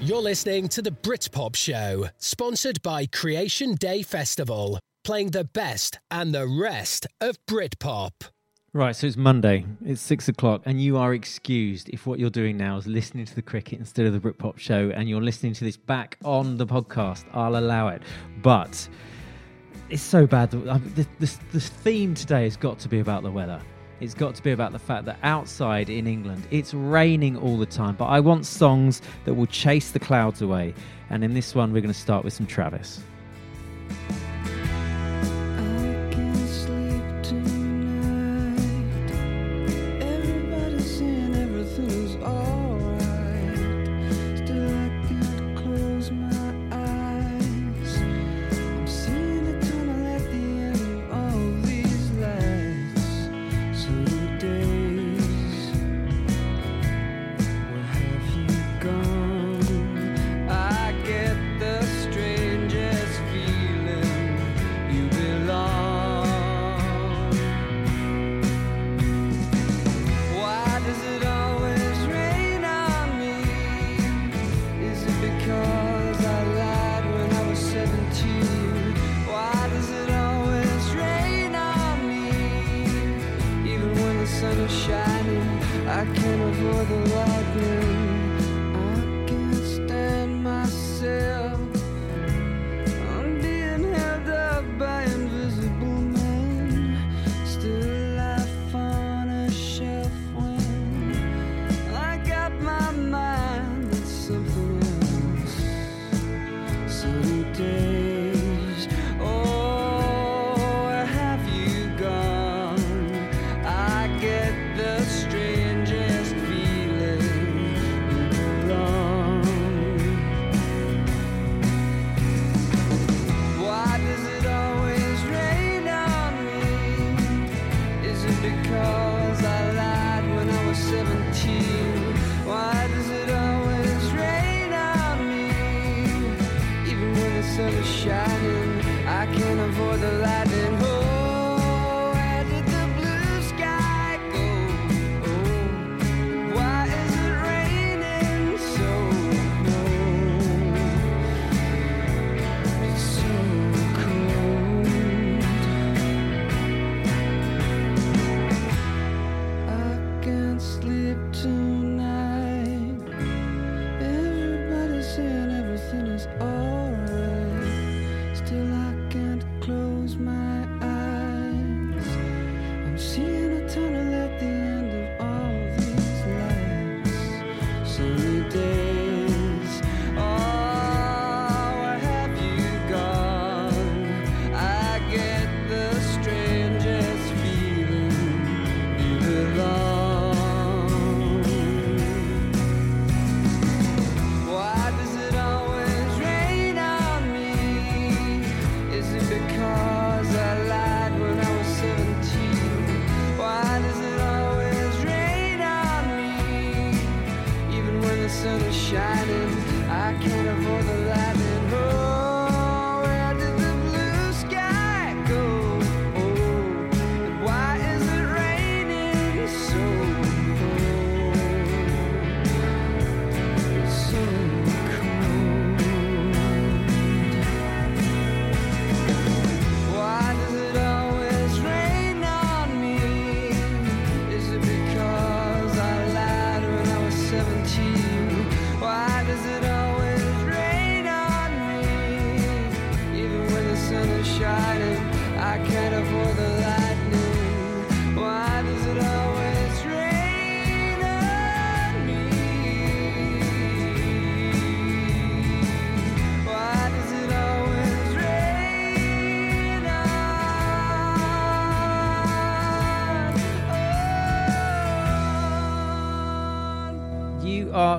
You're listening to the Britpop Show, sponsored by Creation Day Festival, playing the best and the rest of Britpop. Right, so it's Monday. It's six o'clock, and you are excused if what you're doing now is listening to the cricket instead of the Britpop show, and you're listening to this back on the podcast. I'll allow it, but it's so bad. That, the, the, the theme today has got to be about the weather. It's got to be about the fact that outside in England it's raining all the time. But I want songs that will chase the clouds away. And in this one, we're going to start with some Travis.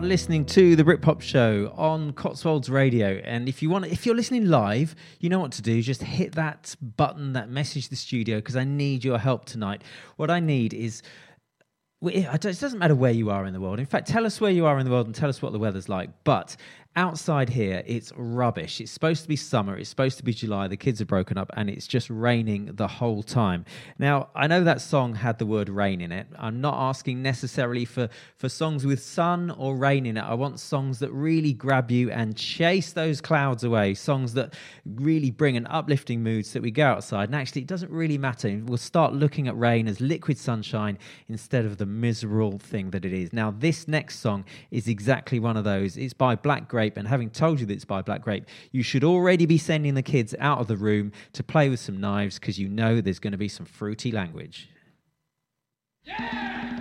Listening to the Britpop Show on Cotswolds Radio, and if you want, if you're listening live, you know what to do. Just hit that button, that message the studio, because I need your help tonight. What I need is. it doesn't matter where you are in the world. In fact, tell us where you are in the world and tell us what the weather's like. But Outside here, it's rubbish. It's supposed to be summer. It's supposed to be July. The kids are broken up, and it's just raining the whole time. Now, I know that song had the word rain in it. I'm not asking necessarily for, for songs with sun or rain in it. I want songs that really grab you and chase those clouds away. Songs that really bring an uplifting mood so that we go outside. And actually, it doesn't really matter. We'll start looking at rain as liquid sunshine instead of the miserable thing that it is. Now, this next song is exactly one of those. It's by Black Grape, and having told you that it's by Black Grape, you should already be sending the kids out of the room to play with some knives because you know there's going to be some fruity language. Cinnamon,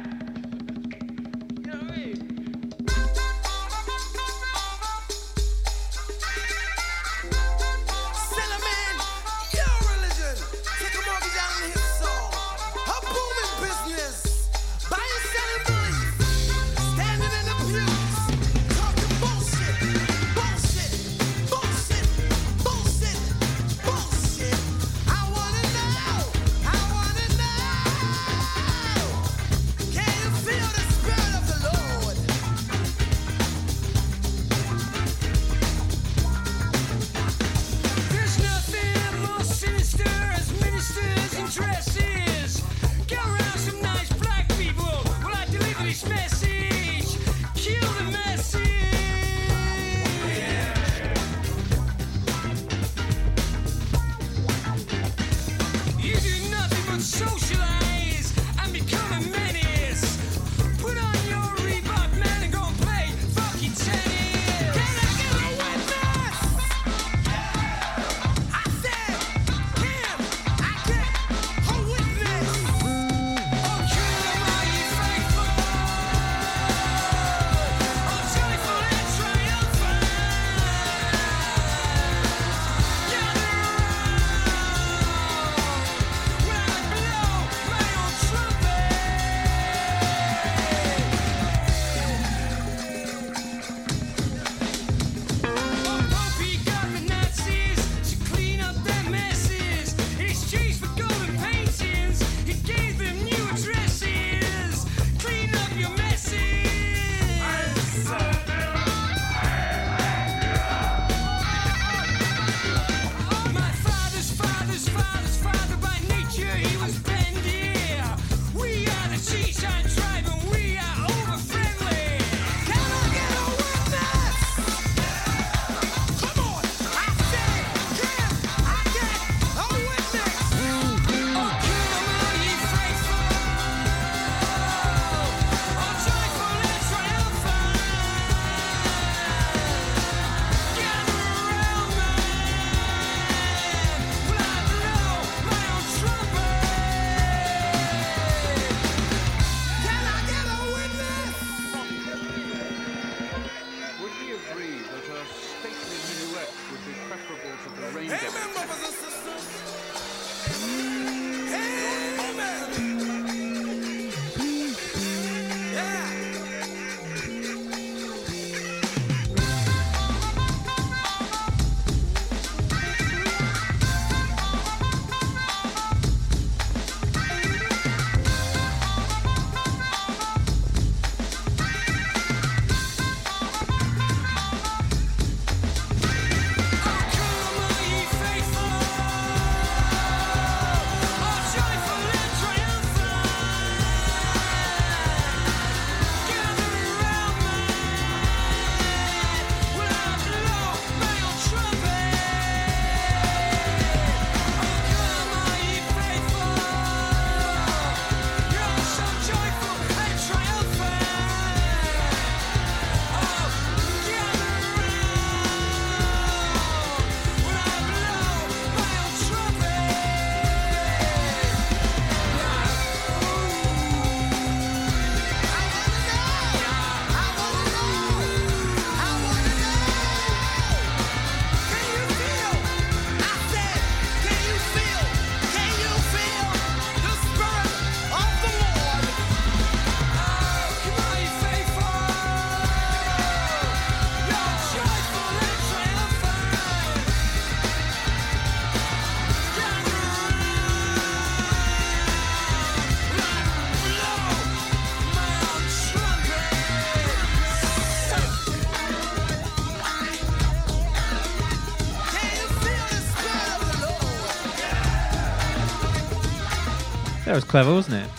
was clever, wasn't it?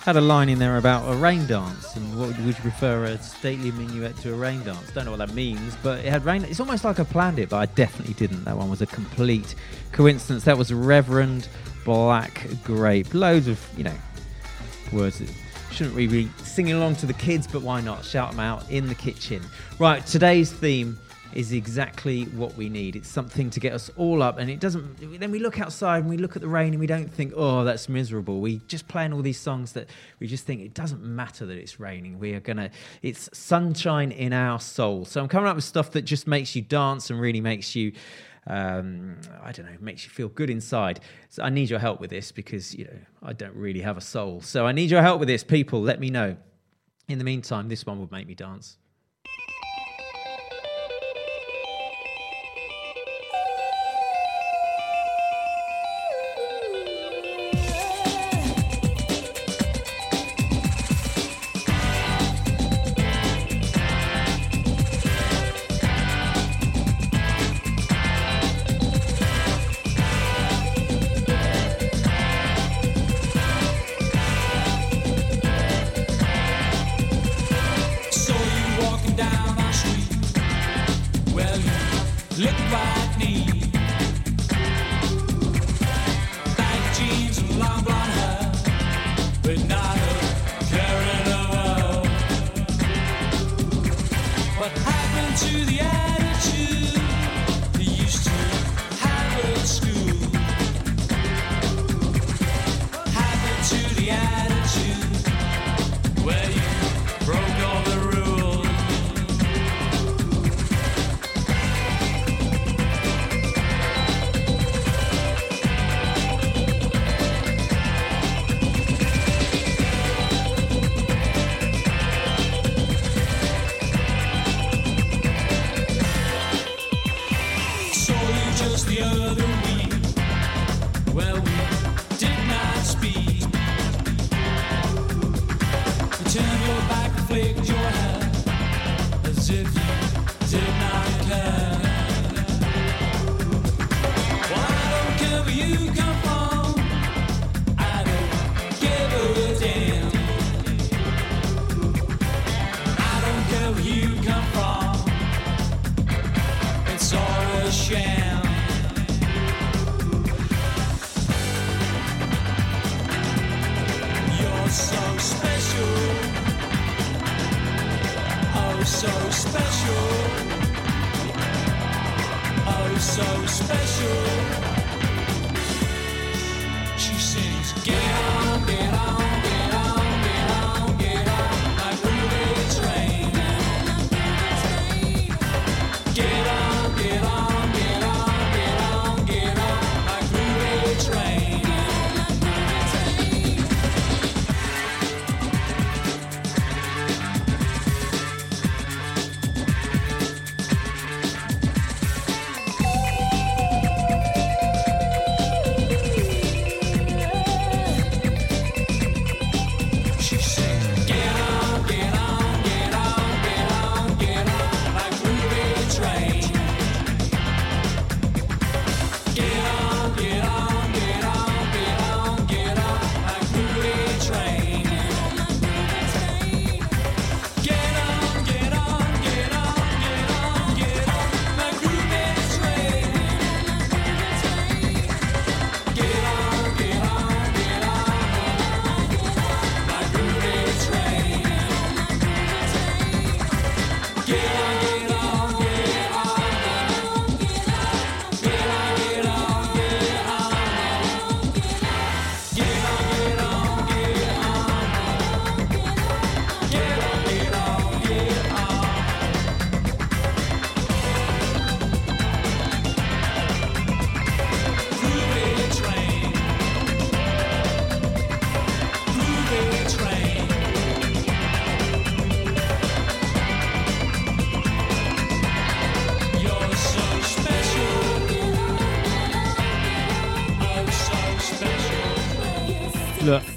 Had a line in there about a rain dance, and what would you prefer a stately minuet to a rain dance? Don't know what that means, but it had rain. It's almost like I planned it, but I definitely didn't. That one was a complete coincidence. That was Reverend Black Grape. Loads of you know words that shouldn't really be singing along to the kids, but why not? Shout them out in the kitchen. Right, today's theme is exactly what we need. It's something to get us all up, and it doesn't. Then we look outside and we look at the rain and we don't think, oh, that's miserable. We just playing all these songs that we just think it doesn't matter that it's raining. We are gonna. It's sunshine in our soul. So I'm coming up with stuff that just makes you dance and really makes you. Um, I don't know, makes you feel good inside. So I need your help with this because you know I don't really have a soul. So I need your help with this, people. Let me know. In the meantime, this one would make me dance. Look like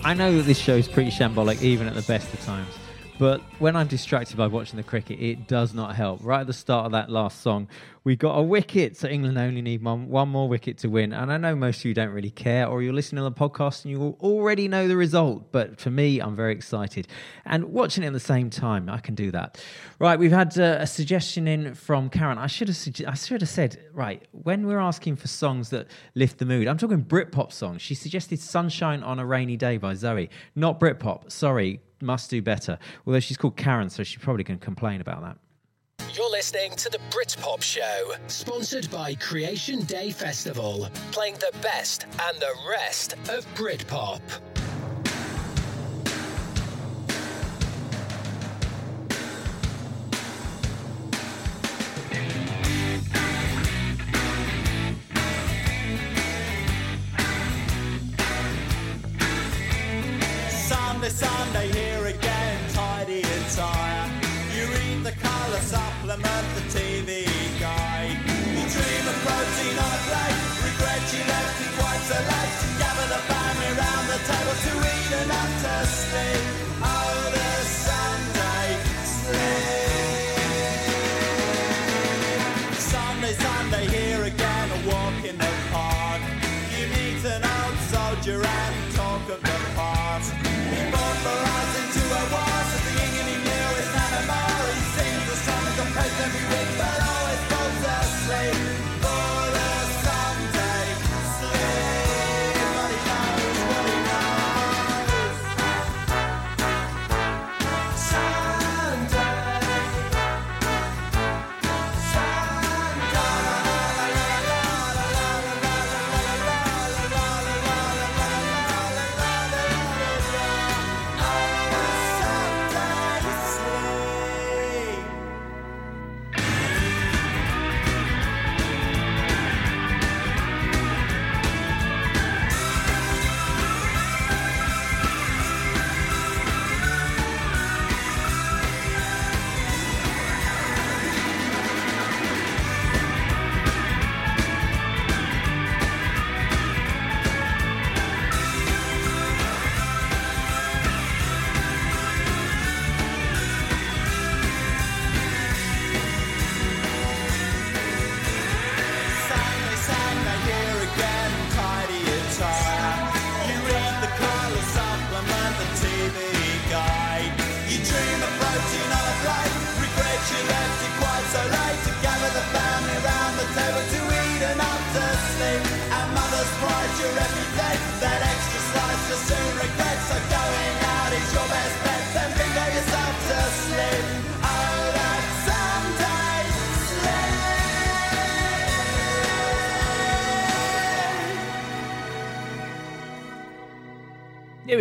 I know that this show is pretty shambolic, even at the best of times. But when I'm distracted by watching the cricket, it does not help. Right at the start of that last song, we got a wicket, so England only need one, one more wicket to win. And I know most of you don't really care, or you're listening to the podcast and you already know the result. But for me, I'm very excited. And watching it at the same time, I can do that. Right, we've had uh, a suggestion in from Karen. I should have sugge- I should have said right when we're asking for songs that lift the mood. I'm talking Britpop songs. She suggested "Sunshine on a Rainy Day" by Zoe, not Britpop. Sorry, must do better. Although she's called Karen, so she probably can complain about that. You're listening to the Britpop Show, sponsored by Creation Day Festival, playing the best and the rest of Britpop.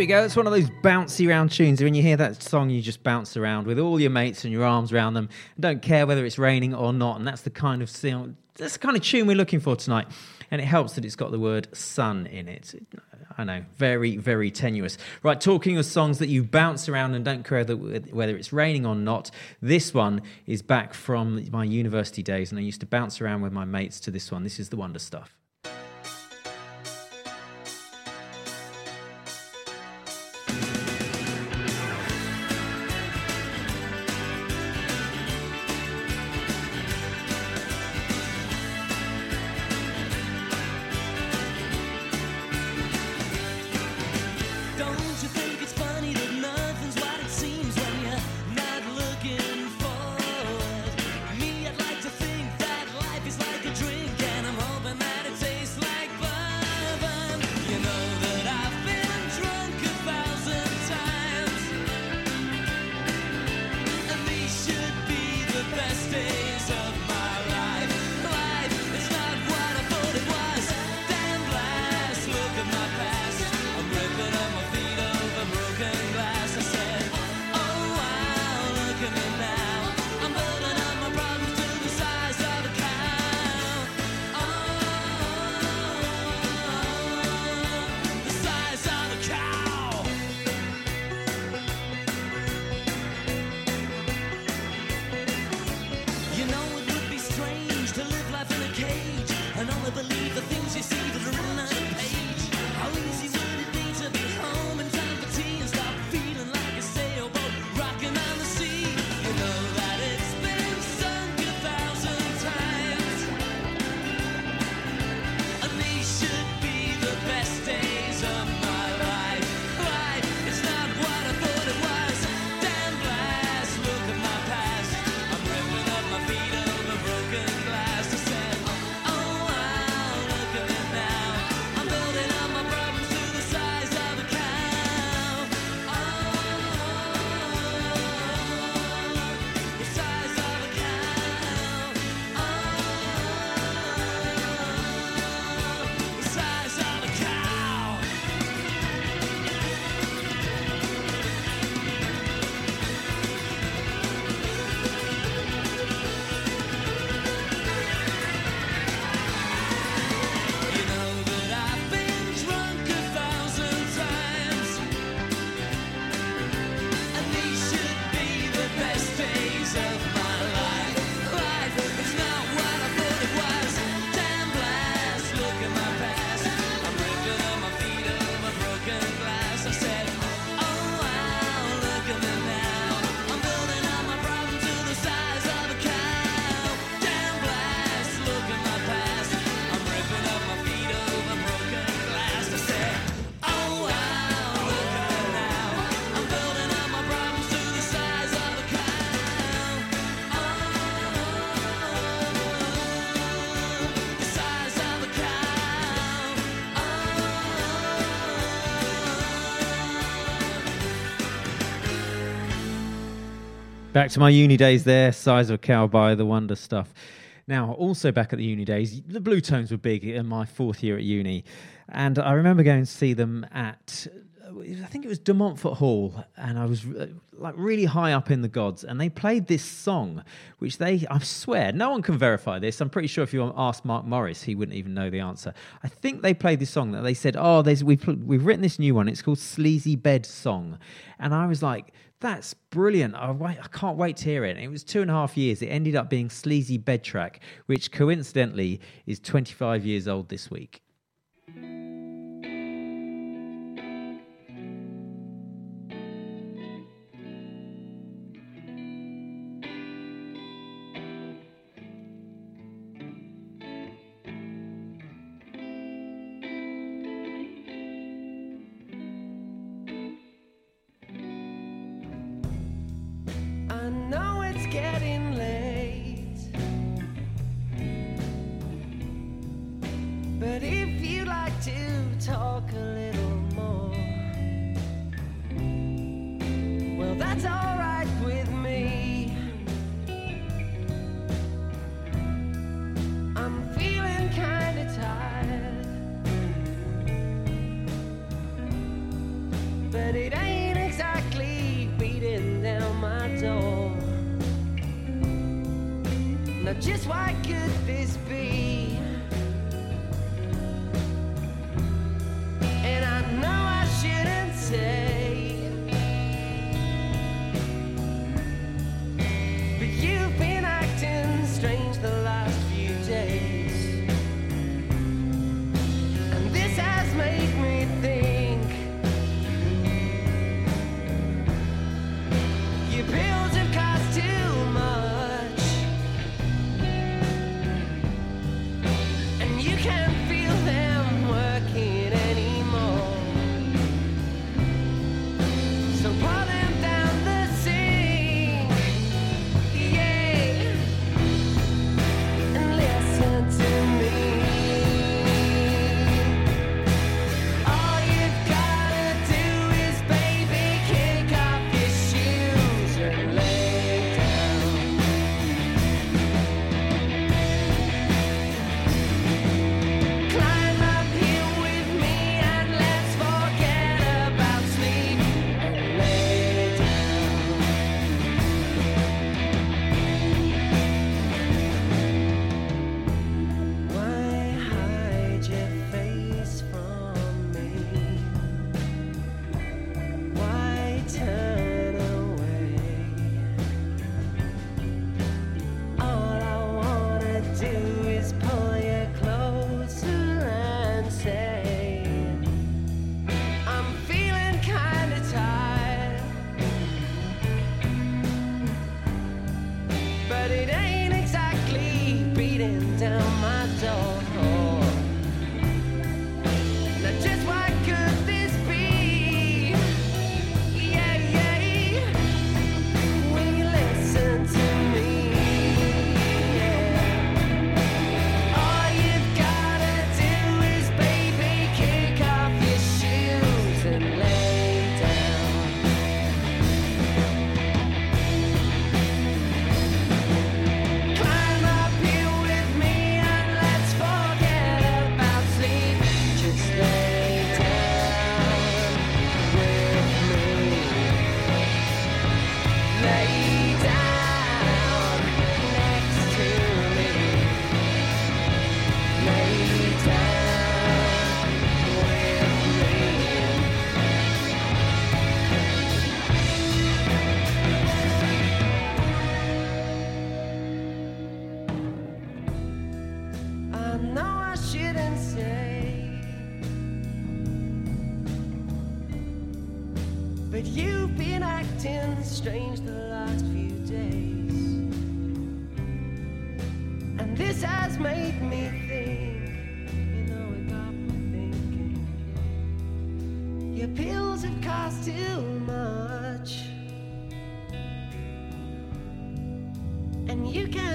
Go. It's one of those bouncy round tunes. When you hear that song, you just bounce around with all your mates and your arms around them. And don't care whether it's raining or not. And that's the kind of sound, that's the kind of tune we're looking for tonight. And it helps that it's got the word sun in it. I know, very, very tenuous. Right, talking of songs that you bounce around and don't care whether it's raining or not. This one is back from my university days, and I used to bounce around with my mates to this one. This is the Wonder Stuff. Back to my uni days there, size of a cow by the wonder stuff. Now, also back at the uni days, the Bluetones were big in my fourth year at uni. And I remember going to see them at, I think it was De Montfort Hall, and I was uh, like really high up in the gods. And they played this song, which they, I swear, no one can verify this. I'm pretty sure if you asked Mark Morris, he wouldn't even know the answer. I think they played this song that they said, Oh, there's, we've, we've written this new one. It's called Sleazy Bed Song. And I was like, that's brilliant. I, I can't wait to hear it. It was two and a half years. It ended up being Sleazy Bed Track, which coincidentally is 25 years old this week. But if you'd like to talk a little more, well, that's alright with me. I'm feeling kinda tired. But it ain't exactly beating down my door. Now, just why could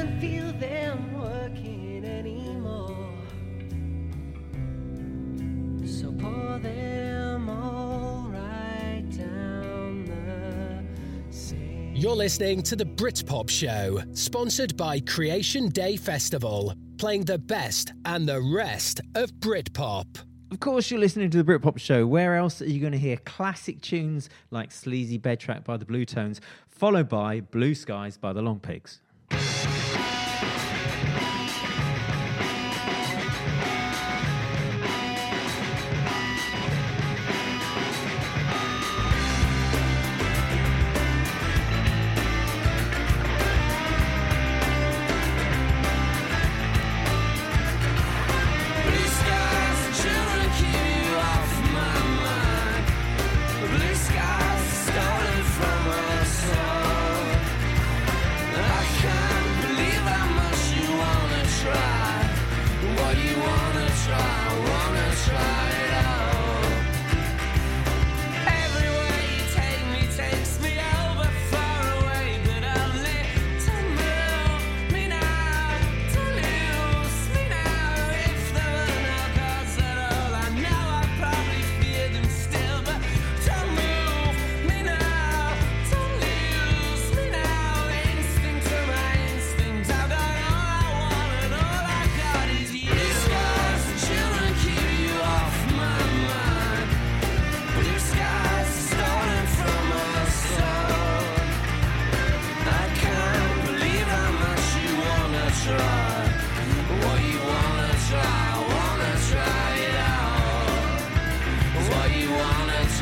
doesn't feel them working anymore. So pour them all right down the sink. You're listening to the Britpop Show, sponsored by Creation Day Festival, playing the best and the rest of Britpop. Of course, you're listening to the Britpop Show. Where else are you going to hear classic tunes like Sleazy Bed Track by the Bluetones, followed by Blue Skies by the Longpigs?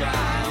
try.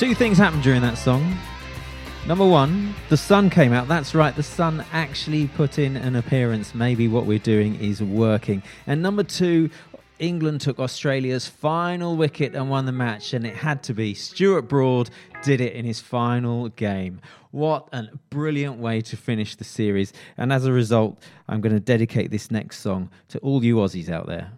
Two things happened during that song. Number one, the sun came out. That's right, the sun actually put in an appearance. Maybe what we're doing is working. And number two, England took Australia's final wicket and won the match, and it had to be Stuart Broad did it in his final game. What a brilliant way to finish the series. And as a result, I'm going to dedicate this next song to all you Aussies out there.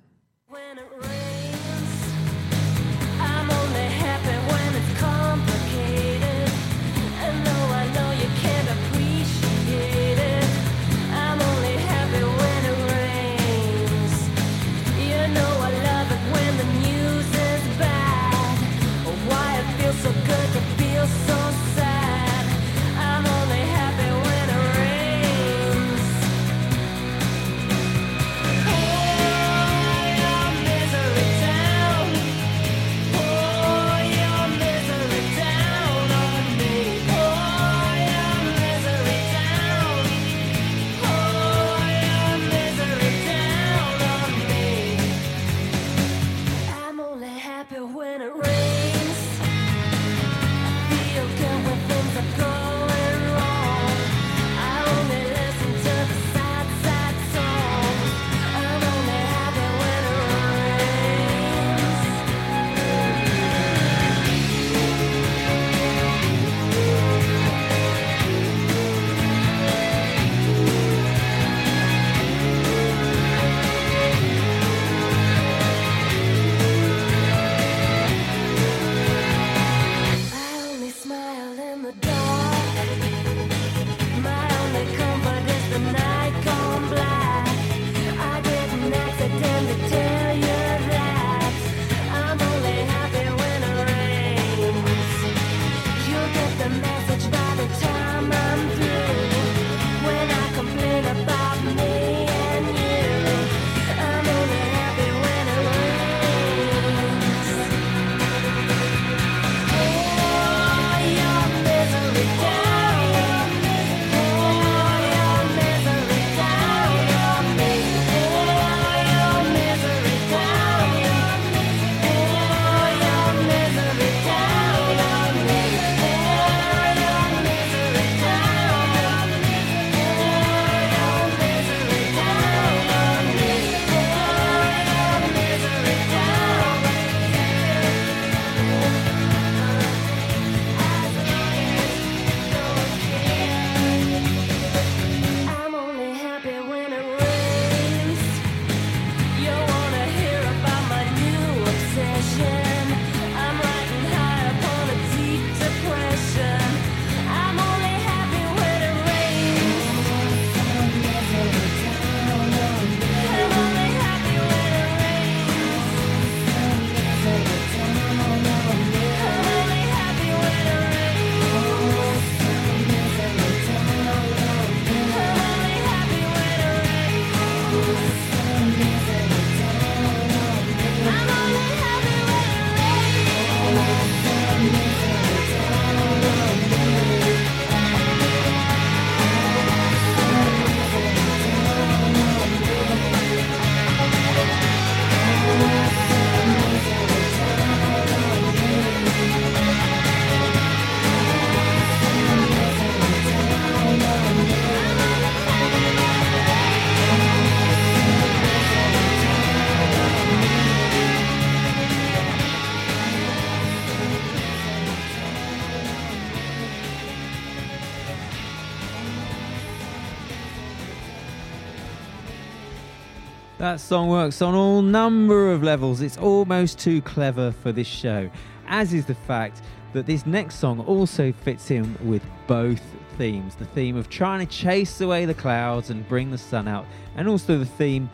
that song works on all number of levels. It's almost too clever for this show, as is the fact that this next song also fits in with both themes the theme of trying to chase away the clouds and bring the sun out, and also the theme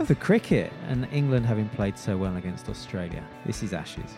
of the cricket and England having played so well against Australia. This is Ashes.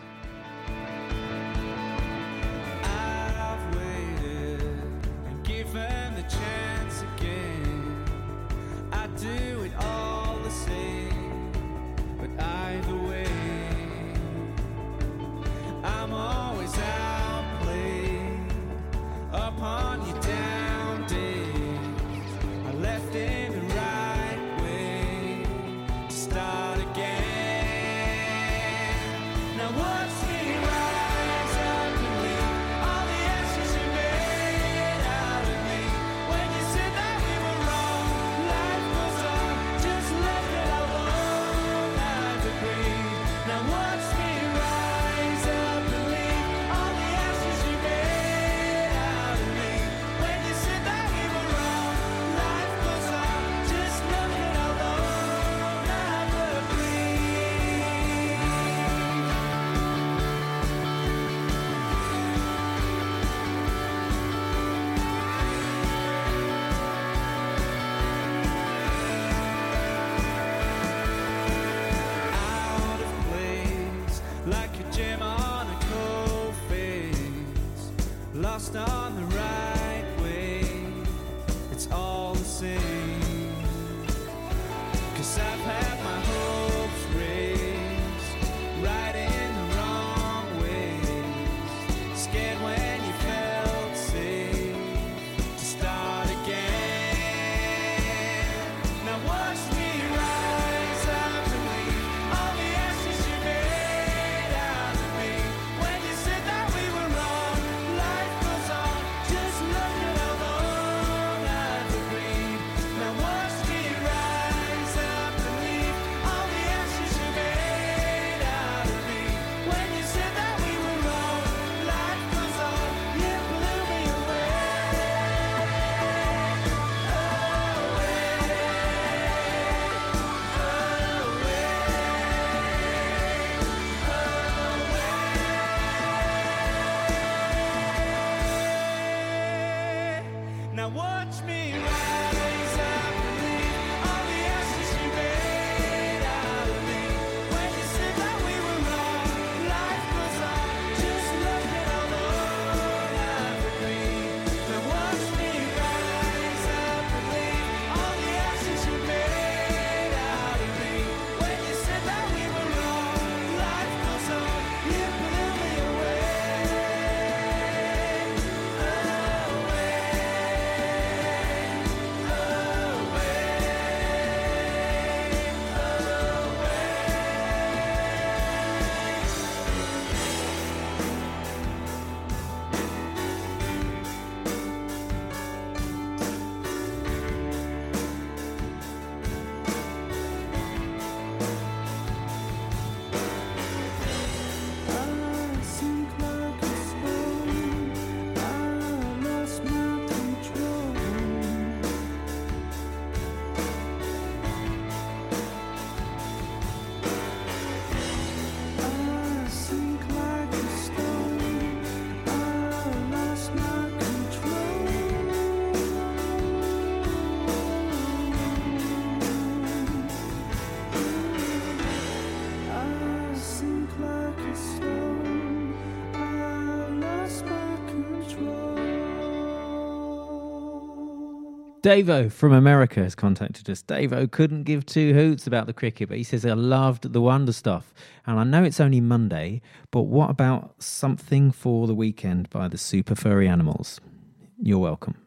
Davo from America has contacted us. Davo couldn't give two hoots about the cricket, but he says, I loved the wonder stuff. And I know it's only Monday, but what about something for the weekend by the Super Furry Animals? You're welcome.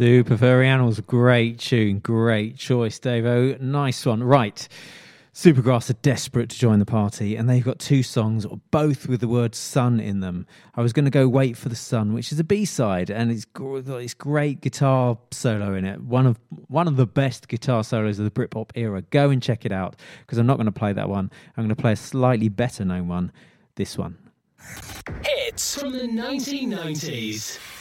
Super Furry Animals, great tune, great choice, Davo. Nice one. Right. Supergrass are desperate to join the party, and they've got two songs, both with the word sun in them. I was going to go Wait for the Sun, which is a B side, and it's got this great guitar solo in it. One of, one of the best guitar solos of the Britpop era. Go and check it out, because I'm not going to play that one. I'm going to play a slightly better known one, this one. Hits from the 1990s.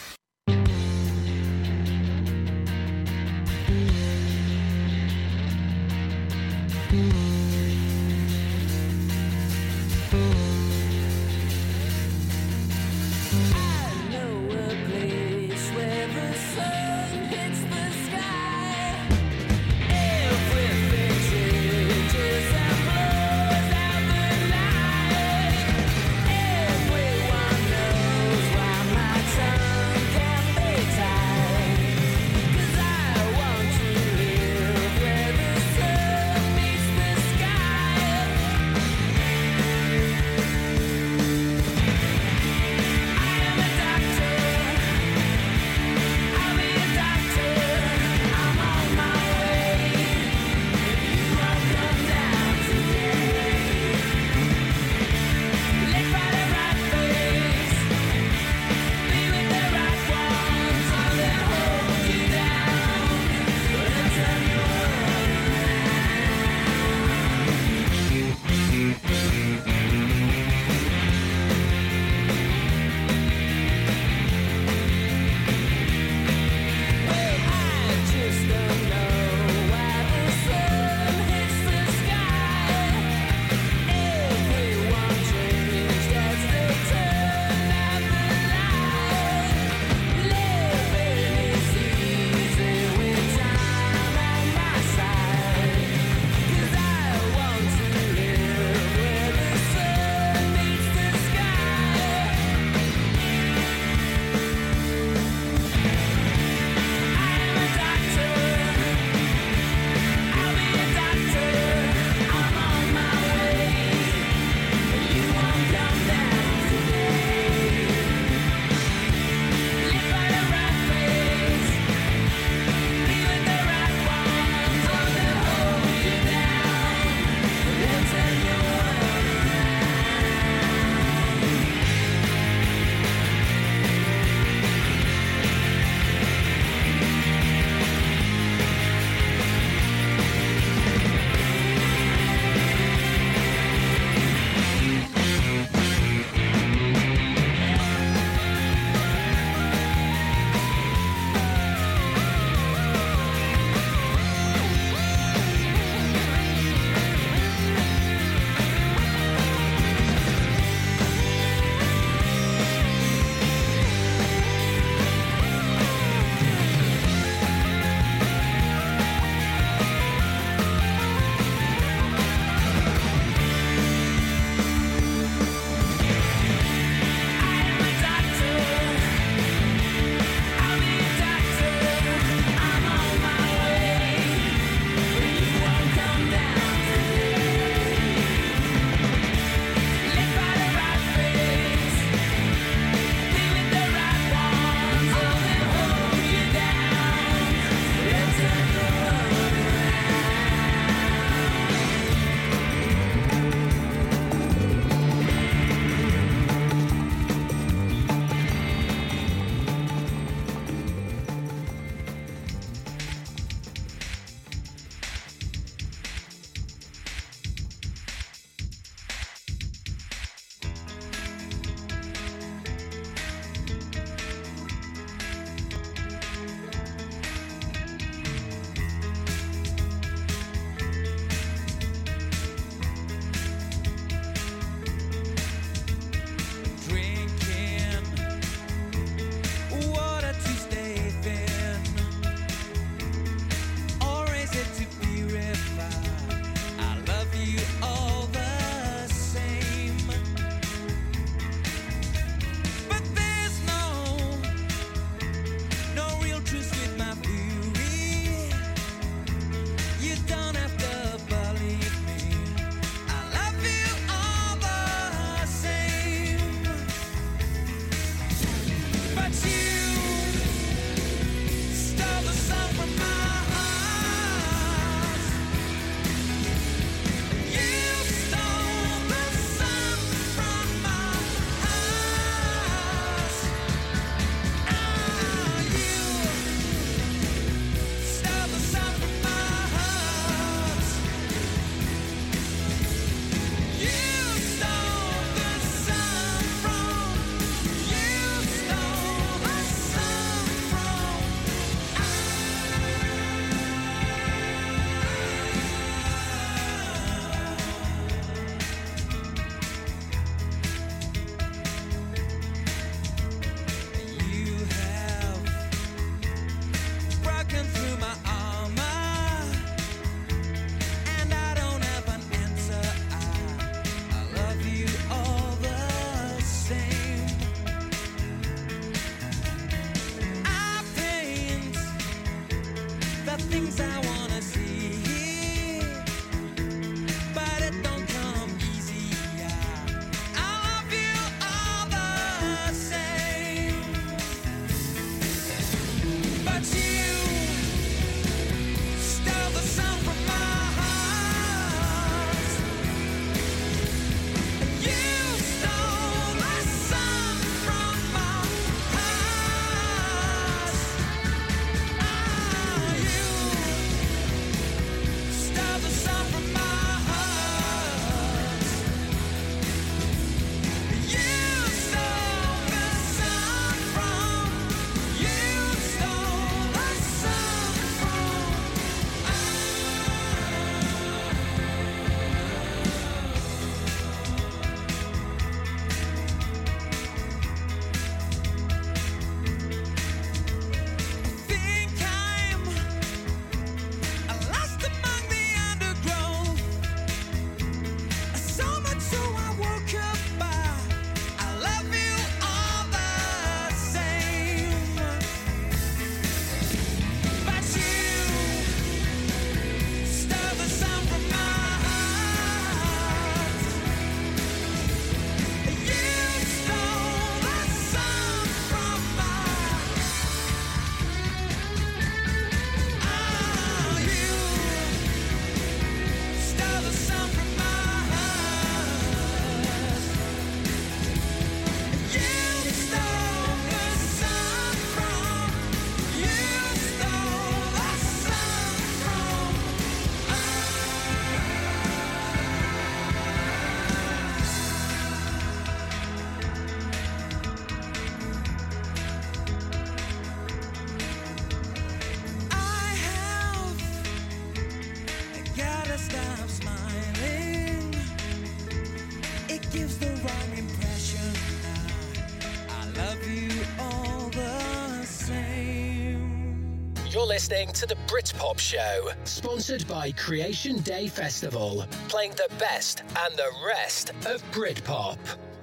Listening to the Britpop Show, sponsored by Creation Day Festival, playing the best and the rest of Britpop.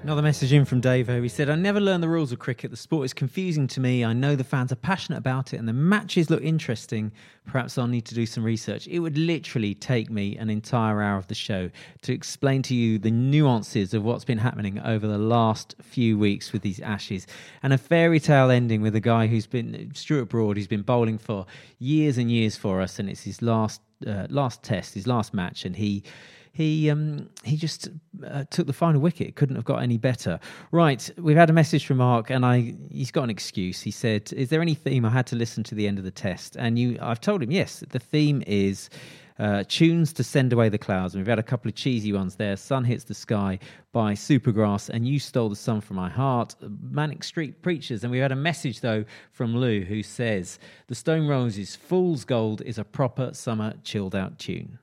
Another message in from Davo. He said, I never learned the rules of cricket. The sport is confusing to me. I know the fans are passionate about it and the matches look interesting. Perhaps I'll need to do some research. It would literally take me an entire hour of the show to explain to you the nuances of what's been happening over the last few weeks with these Ashes. And a fairy tale ending with a guy who's been, Stuart Broad, who's been bowling for years and years for us. And it's his last, uh, last test, his last match. And he he um, he just uh, took the final wicket. Couldn't have got any better. Right, we've had a message from Mark, and I he's got an excuse. He said, "Is there any theme I had to listen to the end of the test?" And you, I've told him yes. The theme is. Uh, tunes to send away the clouds, and we've had a couple of cheesy ones there. Sun hits the sky by Supergrass, and you stole the sun from my heart. Manic Street Preachers, and we've had a message though from Lou who says the Stone Roses' "Fool's Gold" is a proper summer chilled out tune.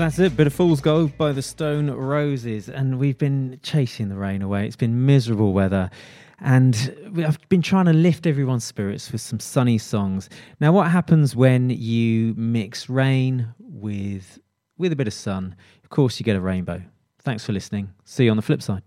that's it. Bit of Fool's Gold by the Stone Roses. And we've been chasing the rain away. It's been miserable weather. And I've been trying to lift everyone's spirits with some sunny songs. Now, what happens when you mix rain with, with a bit of sun? Of course, you get a rainbow. Thanks for listening. See you on the flip side.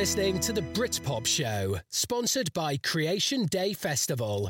listening to the Britpop Show, sponsored by Creation Day Festival,